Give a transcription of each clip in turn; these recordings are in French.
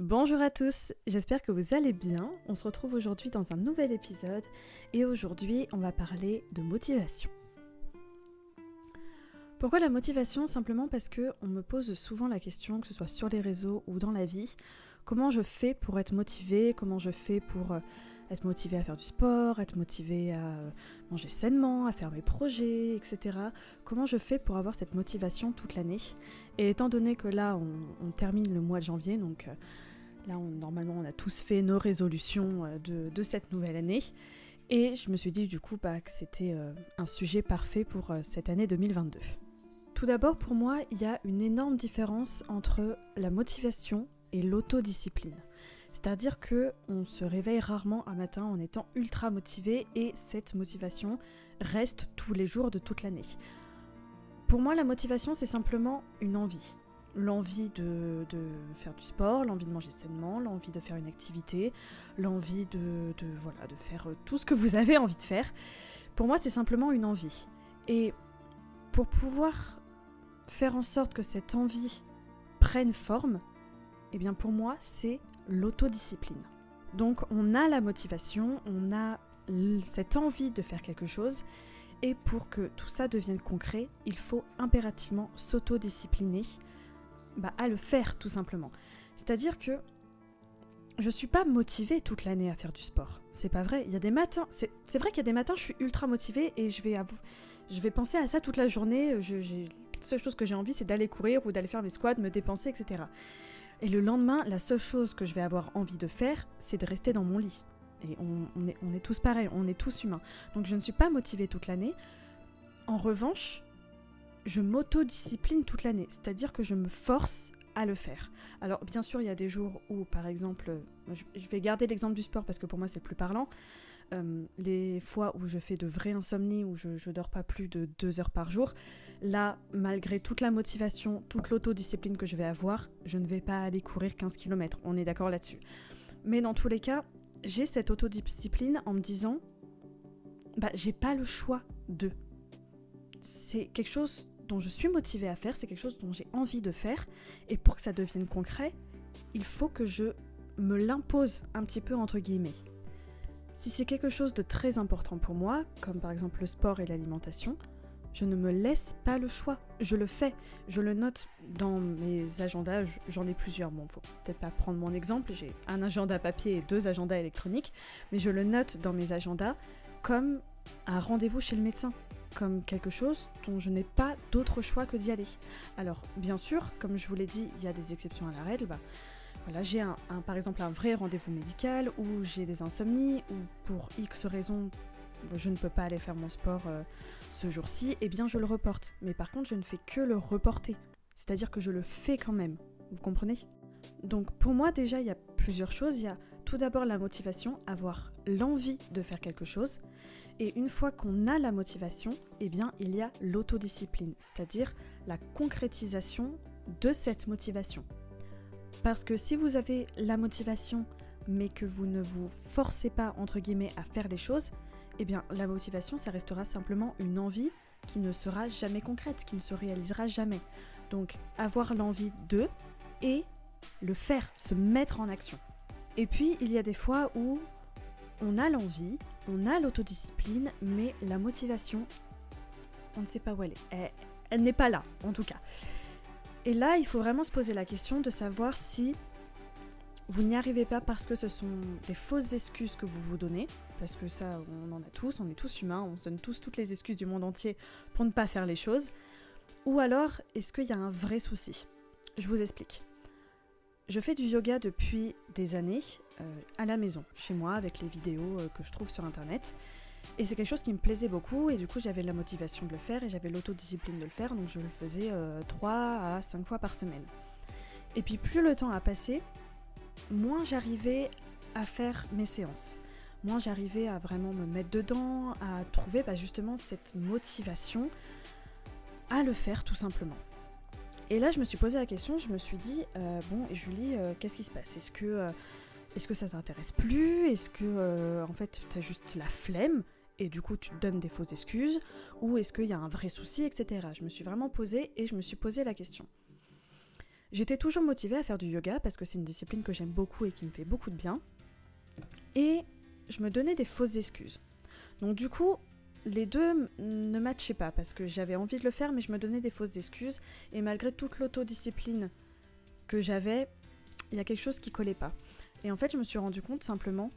Bonjour à tous, j'espère que vous allez bien. On se retrouve aujourd'hui dans un nouvel épisode et aujourd'hui on va parler de motivation. Pourquoi la motivation? Simplement parce que on me pose souvent la question, que ce soit sur les réseaux ou dans la vie, comment je fais pour être motivé, comment je fais pour euh, être motivé à faire du sport, être motivé à euh, manger sainement, à faire mes projets, etc. Comment je fais pour avoir cette motivation toute l'année? Et étant donné que là on, termine le mois de janvier, donc Là, normalement, on a tous fait nos résolutions euh, de, cette nouvelle année. Et je me suis dit du coup bah, que c'était euh, un sujet parfait pour euh, cette année 2022. Tout d'abord, pour moi, il y a une énorme différence entre la motivation et l'autodiscipline. C'est-à-dire que on se réveille rarement un matin en étant ultra motivé et cette motivation reste tous les jours de toute l'année. Pour moi, la motivation, c'est simplement une envie l'envie de, faire du sport, l'envie de manger sainement, l'envie de faire une activité, l'envie de, voilà, de faire euh, tout ce que vous avez envie de faire. Pour moi, c'est simplement une envie. Et pour pouvoir faire en sorte que cette envie prenne forme, eh bien pour moi, c'est l'autodiscipline. Donc on a la motivation, on a cette envie de faire quelque chose, et pour que tout ça devienne concret, il faut impérativement s'autodiscipliner bah, à le faire tout simplement. C'est-à-dire que je suis pas motivée toute l'année à faire du sport. C'est pas vrai. Il y a des matins, c'est vrai qu'il y a des matins, je suis ultra motivée et je vais, je vais penser à ça toute la journée. Je, la seule chose que j'ai envie, c'est d'aller courir ou d'aller faire mes squats, me dépenser, etc. Et le lendemain, la seule chose que je vais avoir envie de faire, c'est de rester dans mon lit. Et on, est, on est tous pareils, on est tous humains. Donc je ne suis pas motivée toute l'année. En revanche, je m'autodiscipline toute l'année, c'est-à-dire que je me force à le faire. Alors bien sûr, il y a des jours où, par exemple, je vais garder l'exemple du sport parce que pour moi c'est le plus parlant. Euh, les fois où je fais de vraies insomnies, où je, ne dors pas plus de deux heures par jour, là, malgré toute la motivation, toute l'autodiscipline que je vais avoir, je ne vais pas aller courir 15 km. On est d'accord là-dessus. Mais dans tous les cas, j'ai cette autodiscipline en me disant, bah, j'ai pas le choix de. C'est quelque chose dont je suis motivée à faire, c'est quelque chose dont j'ai envie de faire, et pour que ça devienne concret, il faut que je me l'impose un petit peu entre guillemets. Si c'est quelque chose de très important pour moi, comme par exemple le sport et l'alimentation, je ne me laisse pas le choix, je le fais, je le note dans mes agendas, j'en ai plusieurs, bon, faut peut-être pas prendre mon exemple, j'ai un agenda papier et deux agendas électroniques, mais je le note dans mes agendas comme un rendez-vous chez le médecin comme quelque chose dont je n'ai pas d'autre choix que d'y aller. Alors, bien sûr, comme je vous l'ai dit, il y a des exceptions à la règle. Bah, voilà, j'ai un, par exemple un vrai rendez-vous médical ou j'ai des insomnies ou pour X raisons je ne peux pas aller faire mon sport euh, ce jour-ci, eh bien je le reporte. Mais par contre, je ne fais que le reporter. C'est-à-dire que je le fais quand même. Vous comprenez? Donc pour moi déjà, il y a plusieurs choses. Il y a tout d'abord la motivation, avoir l'envie de faire quelque chose. Et une fois qu'on a la motivation, eh bien, il y a l'autodiscipline, c'est-à-dire la concrétisation de cette motivation. Parce que si vous avez la motivation, mais que vous ne vous forcez pas, entre guillemets, à faire les choses, eh bien, la motivation, ça restera simplement une envie qui ne sera jamais concrète, qui ne se réalisera jamais. Donc, avoir l'envie de et le faire, se mettre en action. Et puis, il y a des fois où on a l'envie, on a l'autodiscipline, mais la motivation, on ne sait pas où elle est. Elle, n'est pas là, en tout cas. Et là, il faut vraiment se poser la question de savoir si vous n'y arrivez pas parce que ce sont des fausses excuses que vous vous donnez, parce que ça, on en a tous, on est tous humains, on se donne tous toutes les excuses du monde entier pour ne pas faire les choses. Ou alors, est-ce qu'il y a un vrai souci? Je vous explique. Je fais du yoga depuis des années à la maison, chez moi, avec les vidéos euh, que je trouve sur internet. Et c'est quelque chose qui me plaisait beaucoup et du coup j'avais la motivation de le faire et j'avais l'autodiscipline de le faire, donc je le faisais 3 euh, à 5 fois par semaine. Et puis plus le temps a passé, moins j'arrivais à faire mes séances. Moins j'arrivais à vraiment me mettre dedans, à trouver bah, justement cette motivation à le faire tout simplement. Et là, je me suis posé la question, je me suis dit, euh, bon, Julie, euh, qu'est-ce qui se passe? Est-ce que, euh, est-ce que ça t'intéresse plus? Est-ce que, en fait, t'as juste la flemme et du coup tu te donnes des fausses excuses? Ou est-ce qu'il y a un vrai souci, etc. Je me suis vraiment posée et je me suis posé la question. J'étais toujours motivée à faire du yoga parce que c'est une discipline que j'aime beaucoup et qui me fait beaucoup de bien. Et je me donnais des fausses excuses. Donc du coup, les deux ne matchaient pas parce que j'avais envie de le faire mais je me donnais des fausses excuses et malgré toute l'autodiscipline que j'avais, il y a quelque chose qui collait pas. Et en fait, je me suis rendu compte simplement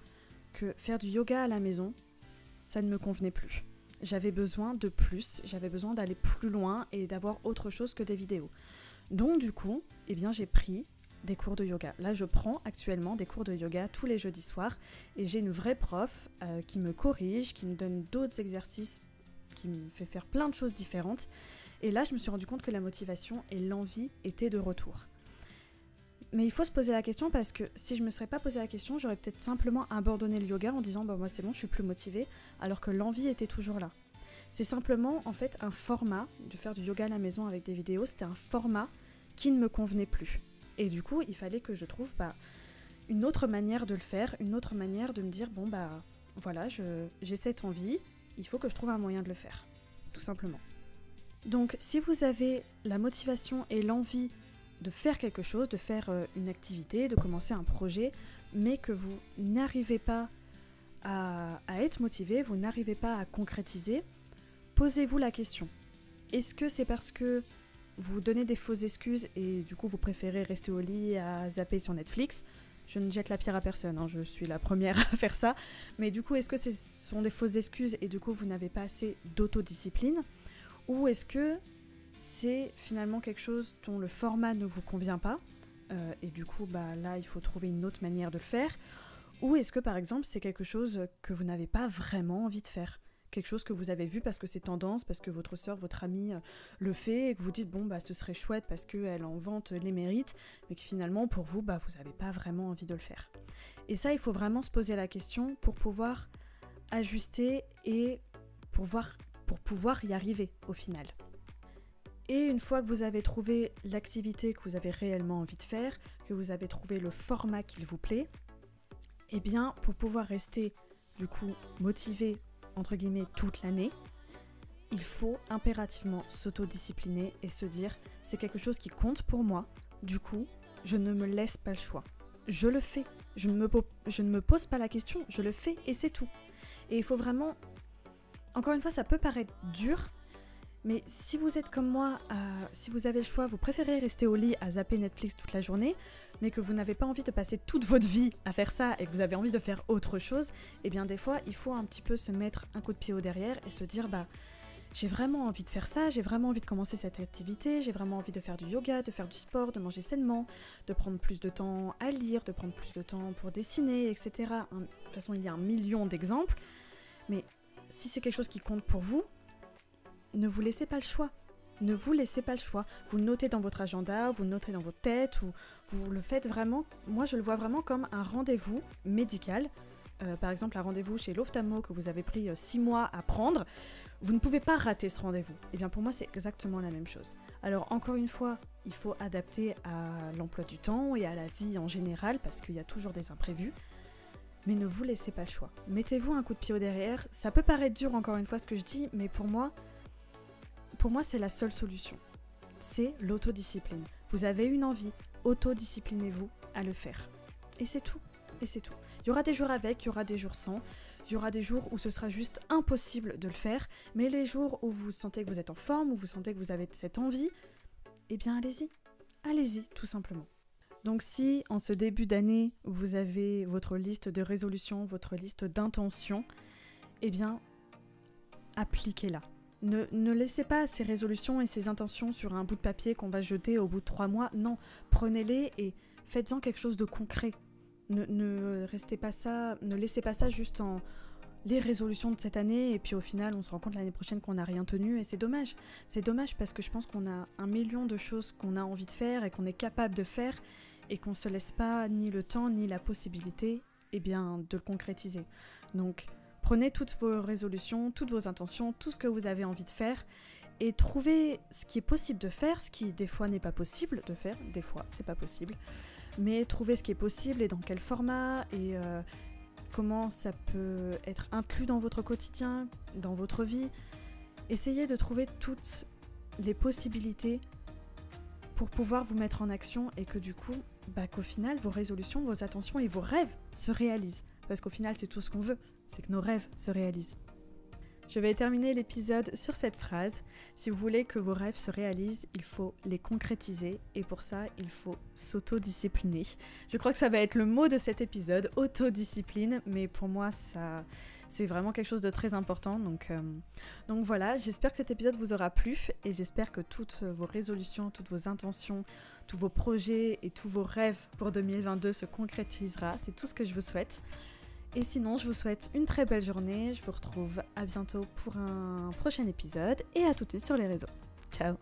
que faire du yoga à la maison, ça ne me convenait plus. J'avais besoin de plus, j'avais besoin d'aller plus loin et d'avoir autre chose que des vidéos. Donc du coup, eh bien j'ai pris des cours de yoga. Là, je prends actuellement des cours de yoga tous les jeudis soirs et j'ai une vraie prof euh, qui me corrige, qui me donne d'autres exercices, qui me fait faire plein de choses différentes. Et là, je me suis rendu compte que la motivation et l'envie étaient de retour. Mais il faut se poser la question parce que si je me serais pas posé la question, j'aurais peut-être simplement abandonné le yoga en disant bah moi c'est bon, je suis plus motivée, alors que l'envie était toujours là. C'est simplement en fait un format de faire du yoga à la maison avec des vidéos, c'était un format qui ne me convenait plus. Et du coup, il fallait que je trouve bah, une autre manière de le faire, une autre manière de me dire bon bah voilà, j'ai cette envie, il faut que je trouve un moyen de le faire, tout simplement. Donc si vous avez la motivation et l'envie de faire quelque chose, de faire euh, une activité, de commencer un projet, mais que vous n'arrivez pas à, être motivé, vous n'arrivez pas à concrétiser, posez-vous la question. Est-ce que c'est parce que vous donnez des fausses excuses et du coup vous préférez rester au lit à zapper sur Netflix? Je ne jette la pierre à personne, hein, je suis la première à faire ça. Mais du coup, est-ce que ce sont des fausses excuses et du coup vous n'avez pas assez d'autodiscipline? Ou est-ce que c'est finalement quelque chose dont le format ne vous convient pas, euh, et du coup, bah, là, il faut trouver une autre manière de le faire, ou est-ce que par exemple, c'est quelque chose que vous n'avez pas vraiment envie de faire? Quelque chose que vous avez vu parce que c'est tendance, parce que votre soeur, votre amie euh, le fait, et que vous dites bon bah ce serait chouette parce qu'elle en vante les mérites, mais que finalement pour vous bah vous n'avez pas vraiment envie de le faire. Et ça il faut vraiment se poser la question pour pouvoir ajuster et pour, pour pouvoir y arriver au final. Et une fois que vous avez trouvé l'activité que vous avez réellement envie de faire, que vous avez trouvé le format qu'il vous plaît, eh bien, pour pouvoir rester du coup motivé entre guillemets toute l'année, il faut impérativement s'autodiscipliner et se dire c'est quelque chose qui compte pour moi, du coup, je ne me laisse pas le choix. Je le fais, je ne me, je ne me pose pas la question, je le fais et c'est tout. Et il faut vraiment... Encore une fois, ça peut paraître dur, mais si vous êtes comme moi, si vous avez le choix, vous préférez rester au lit à zapper Netflix toute la journée, mais que vous n'avez pas envie de passer toute votre vie à faire ça et que vous avez envie de faire autre chose, eh bien des fois, il faut un petit peu se mettre un coup de pied au derrière et se dire bah j'ai vraiment envie de faire ça, j'ai vraiment envie de commencer cette activité, j'ai vraiment envie de faire du yoga, de faire du sport, de manger sainement, de prendre plus de temps à lire, de prendre plus de temps pour dessiner, etc. De toute façon, il y a un million d'exemples. Mais si c'est quelque chose qui compte pour vous, ne vous laissez pas le choix. Ne vous laissez pas le choix. Vous le notez dans votre agenda, vous le notez dans votre tête, ou vous le faites vraiment. Moi, je le vois vraiment comme un rendez-vous médical. Euh, par exemple, un rendez-vous chez l'ophtalmo que vous avez pris euh, six mois à prendre. Vous ne pouvez pas rater ce rendez-vous. Et eh bien pour moi, c'est exactement la même chose. Alors encore une fois, il faut adapter à l'emploi du temps et à la vie en général parce qu'il y a toujours des imprévus. Mais ne vous laissez pas le choix. Mettez-vous un coup de pied au derrière. Ça peut paraître dur encore une fois ce que je dis, mais pour moi, pour moi, c'est la seule solution. C'est l'autodiscipline. Vous avez une envie, autodisciplinez-vous à le faire. Et c'est tout. Et c'est tout. Il y aura des jours avec, il y aura des jours sans. Il y aura des jours où ce sera juste impossible de le faire. Mais les jours où vous sentez que vous êtes en forme, où vous sentez que vous avez cette envie, eh bien allez-y. Allez-y, tout simplement. Donc si en ce début d'année, vous avez votre liste de résolutions, votre liste d'intentions, eh bien, appliquez-la. Ne, laissez pas ces résolutions et ces intentions sur un bout de papier qu'on va jeter au bout de trois mois. Non, prenez-les et faites-en quelque chose de concret. Ne, restez pas ça, ne laissez pas ça juste en les résolutions de cette année et puis au final on se rend compte l'année prochaine qu'on n'a rien tenu et c'est dommage. C'est dommage parce que je pense qu'on a un million de choses qu'on a envie de faire et qu'on est capable de faire et qu'on se laisse pas ni le temps ni la possibilité eh bien, de le concrétiser. Donc Prenez toutes vos résolutions, toutes vos intentions, tout ce que vous avez envie de faire et trouvez ce qui est possible de faire, ce qui des fois n'est pas possible de faire, des fois c'est pas possible, mais trouvez ce qui est possible et dans quel format et euh, comment ça peut être inclus dans votre quotidien, dans votre vie. Essayez de trouver toutes les possibilités pour pouvoir vous mettre en action et que du coup, bah, qu'au final, vos résolutions, vos attentions et vos rêves se réalisent. Parce qu'au final, c'est tout ce qu'on veut, c'est que nos rêves se réalisent. Je vais terminer l'épisode sur cette phrase. Si vous voulez que vos rêves se réalisent, il faut les concrétiser et pour ça, il faut s'autodiscipliner. Je crois que ça va être le mot de cet épisode, autodiscipline, mais pour moi, ça c'est vraiment quelque chose de très important. Donc, euh, donc voilà, j'espère que cet épisode vous aura plu et j'espère que toutes vos résolutions, toutes vos intentions, tous vos projets et tous vos rêves pour 2022 se concrétisera. C'est tout ce que je vous souhaite. Et sinon, je vous souhaite une très belle journée. Je vous retrouve à bientôt pour un prochain épisode et à tout de suite sur les réseaux. Ciao